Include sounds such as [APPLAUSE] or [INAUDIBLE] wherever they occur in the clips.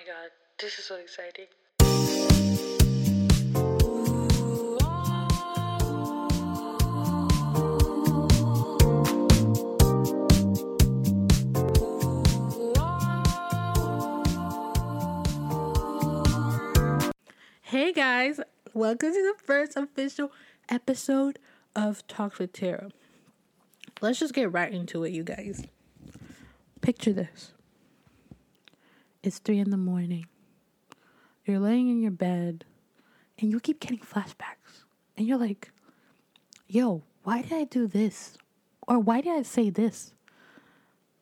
my god, this is so exciting. Hey guys, welcome to the first official episode of Talks with Thara. Let's just get right into it, you guys. Picture this it's three in the morning. You're laying in your bed and you keep getting flashbacks. And you're like, yo, why did I do this? Or why did I say this?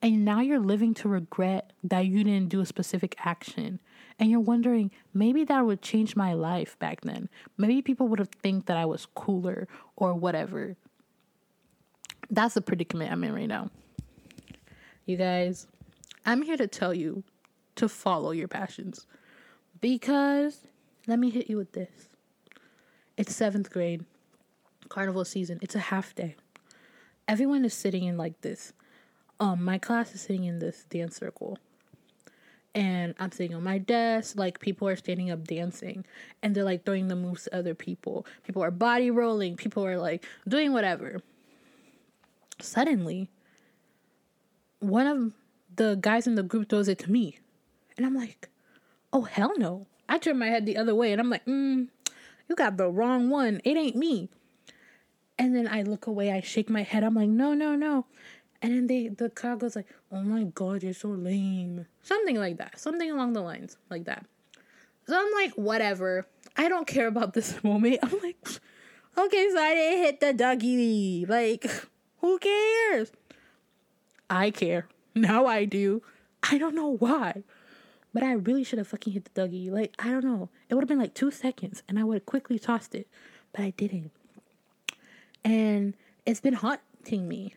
And now you're living to regret that you didn't do a specific action. And you're wondering, maybe that would change my life back then. Maybe people would have think that I was cooler or whatever. That's the predicament I'm in right now. You guys, I'm here to tell you to follow your passions. Because let me hit you with this. It's seventh grade, carnival season. It's a half day. Everyone is sitting in like this. Um, my class is sitting in this dance circle. And I'm sitting on my desk, like people are standing up dancing and they're like throwing the moves to other people. People are body rolling, people are like doing whatever. Suddenly, one of the guys in the group throws it to me. And I'm like, oh, hell no. I turn my head the other way and I'm like, mm, you got the wrong one. It ain't me. And then I look away, I shake my head. I'm like, no, no, no. And then they the crowd goes like, oh my god, you're so lame. Something like that. Something along the lines like that. So I'm like, whatever. I don't care about this [LAUGHS] moment. I'm like, okay, so I didn't hit the Dougie. Like, who cares? I care. Now I do. I don't know why. But I really should have fucking hit the Dougie. Like, I don't know. It would have been like two seconds and I would have quickly tossed it. But I didn't. And it's been haunting me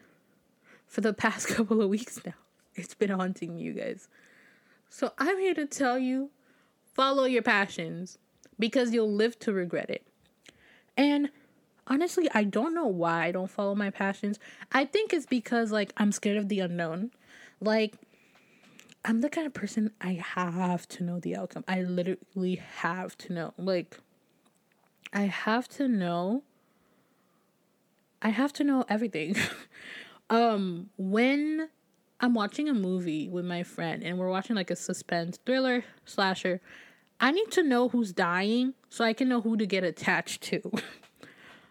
for the past [LAUGHS] couple of weeks now. It's been haunting me, you guys. So I'm here to tell you follow your passions because you'll live to regret it. And honestly, I don't know why I don't follow my passions. I think it's because like I'm scared of the unknown. Like I'm the kind of person I have to know the outcome. I literally have to know. Like I have to know I have to know everything. [LAUGHS] um when I'm watching a movie with my friend and we're watching like a suspense thriller slasher, I need to know who's dying so I can know who to get attached to.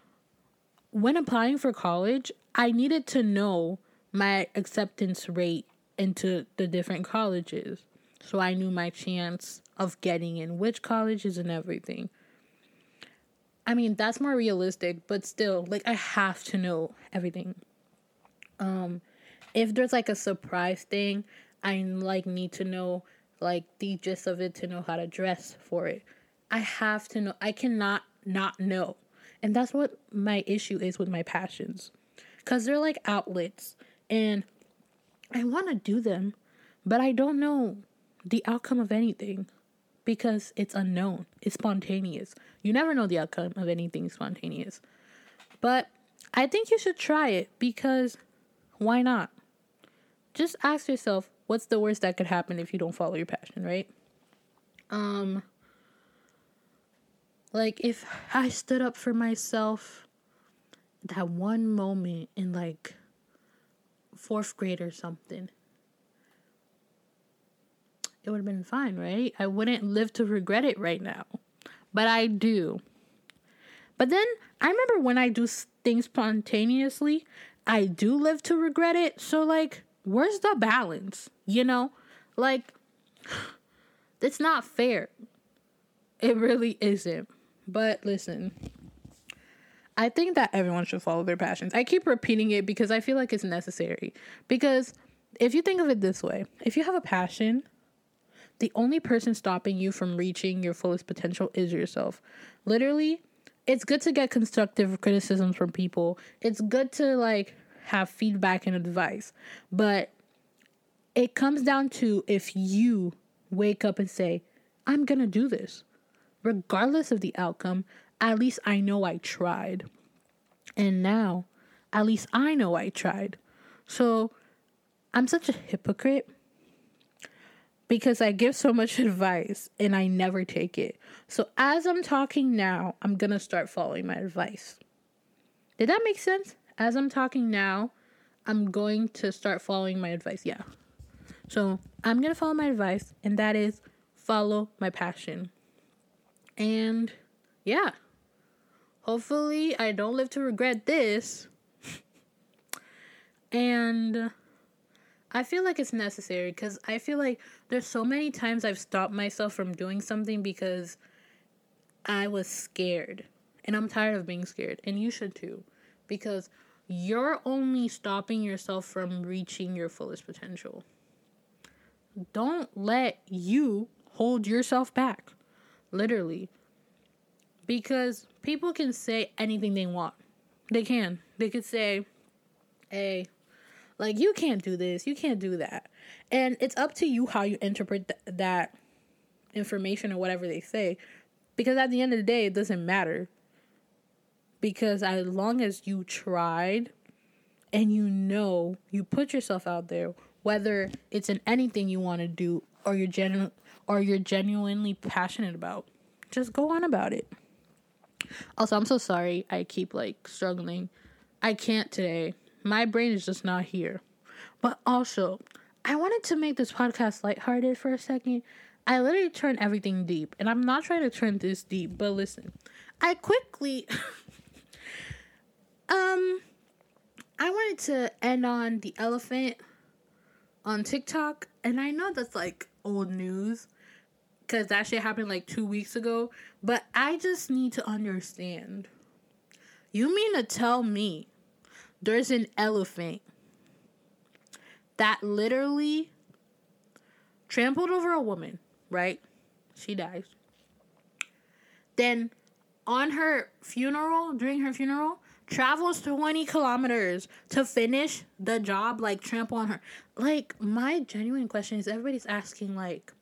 [LAUGHS] when applying for college, I needed to know my acceptance rate into the different colleges. So I knew my chance of getting in which colleges and everything. I mean, that's more realistic, but still, like I have to know everything. Um if there's like a surprise thing, I like need to know like the gist of it to know how to dress for it. I have to know. I cannot not know. And that's what my issue is with my passions. Cuz they're like outlets and I want to do them, but I don't know the outcome of anything because it's unknown. It's spontaneous. You never know the outcome of anything spontaneous. But I think you should try it because why not? Just ask yourself what's the worst that could happen if you don't follow your passion, right? Um like if I stood up for myself that one moment in like fourth grade or something, it would have been fine, right? I wouldn't live to regret it right now. But I do. But then I remember when I do things spontaneously, I do live to regret it. So, like, where's the balance? You know? Like, [SIGHS] it's not fair. It really isn't. But listen, I think that everyone should follow their passions. I keep repeating it because I feel like it's necessary. Because if you think of it this way, if you have a passion, the only person stopping you from reaching your fullest potential is yourself. Literally, it's good to get constructive criticisms from people. It's good to like have feedback and advice. But it comes down to if you wake up and say, I'm going to do this regardless of the outcome, at least I know I tried. And now, at least I know I tried. So I'm such a hypocrite. because I give so much [LAUGHS] advice and I never take it. So as I'm talking now, I'm going to start following my advice. Did that make sense? As I'm talking now, I'm going to start following my advice. Yeah. So I'm going to follow my advice, and that is follow my passion. And yeah, hopefully I don't live to regret this. and I feel like it's necessary because I feel like there's so many times I've stopped myself from doing something because I was scared. And I'm tired of being scared. And you should too. Because you're only stopping yourself from reaching your fullest potential. Don't let you hold yourself back. Literally. Because people can say anything they want. They can. They could say, hey, like, you can't do this, you can't do that. And it's up to you how you interpret th- that information or whatever they say. Because at the end of the day, it doesn't matter. Because as long as you tried and you know you put yourself out there, whether it's in anything you want to do or you're genu- or you're genuinely passionate about, just go on about it. Also, I'm so sorry I keep like struggling. I can't today my brain is just not here. But also, I wanted to make this podcast lighthearted for a second. I literally turned everything deep, and I'm not trying to turn this deep, but listen. I quickly [LAUGHS] um I wanted to end on the elephant on TikTok, and I know that's like old news because that shit happened like two weeks ago, but I just need to understand. You mean to tell me there's an elephant that literally trampled over a woman, right? She dies. Then on her funeral, during her funeral, travels 20 kilometers to finish the job, like trample on her. Like, my genuine question is everybody's asking, like,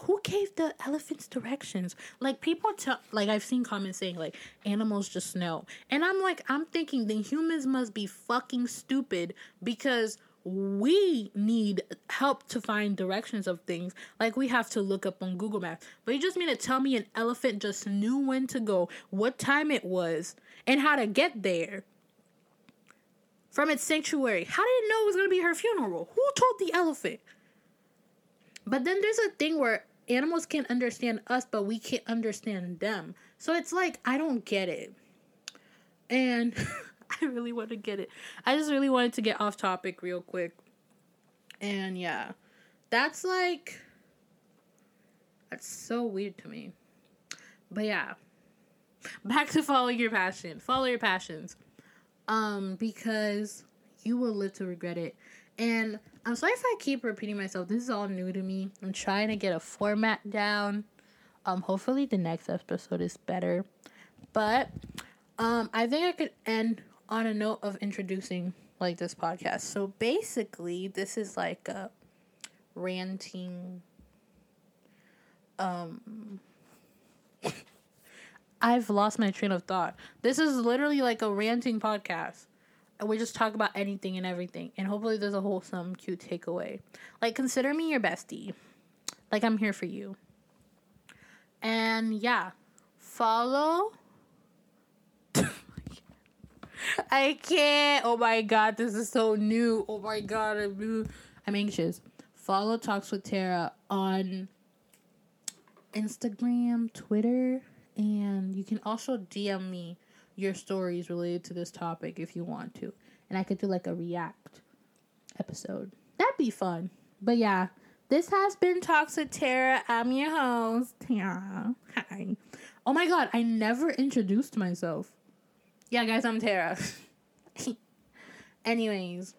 who gave the elephants directions? Like people tell like I've seen comments saying like animals just know. And I'm like I'm thinking the humans must be fucking stupid because we need help to find directions of things. Like we have to look up on Google Maps. But you just mean to tell me an elephant just knew when to go, what time it was, and how to get there from its sanctuary. How did it know it was gonna be her funeral? Who told the elephant? But then there's a thing where animals can't understand us, but we can't understand them. So it's like, I don't get it. And [LAUGHS] I really want to get it. I just really wanted to get off topic real quick. And yeah, that's like, that's so weird to me. But yeah, back to following your passion. Follow your passions. Um, because you will live to regret it. And I'm sorry if I keep repeating myself. This is all new to me. I'm trying to get a format down. Um, hopefully the next episode is better. But um, I think I could end on a note of introducing like this podcast. So basically, this is like a ranting. Um, [COUGHS] I've lost my train of thought. This is literally like a ranting podcast and we just talk about anything and everything. And hopefully there's a wholesome, cute takeaway. Like, consider me your bestie. Like, I'm here for you. And yeah, follow. [LAUGHS] I can't. Oh my god, this is so new. Oh my god, I'm, new. I'm anxious. Follow Talks with Thara on Instagram, Twitter, and you can also DM me your stories related to this topic if you want to. And I could do like a react episode. That'd be fun. But yeah, this has been Talks with Thara. I'm your host, Thara. Hi. Oh my god, I never introduced myself. Yeah, guys, I'm Thara. [LAUGHS] Anyways,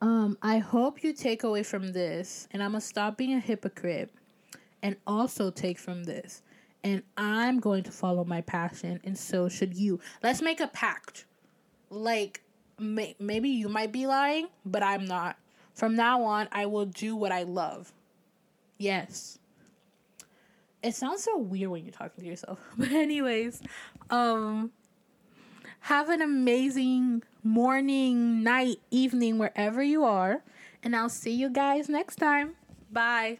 um, I hope you take away from this, and I'm gonna stop being a hypocrite, and also take from this and I'm going to follow my passion, and so should you. Let's make a pact. Like, may- maybe you might be lying, but I'm not. From now on, I will do what I love. Yes. It sounds so weird when you're talking to yourself. [LAUGHS] But anyways, um have an amazing morning, night, evening wherever you are, And I'll see you guys next time. Bye.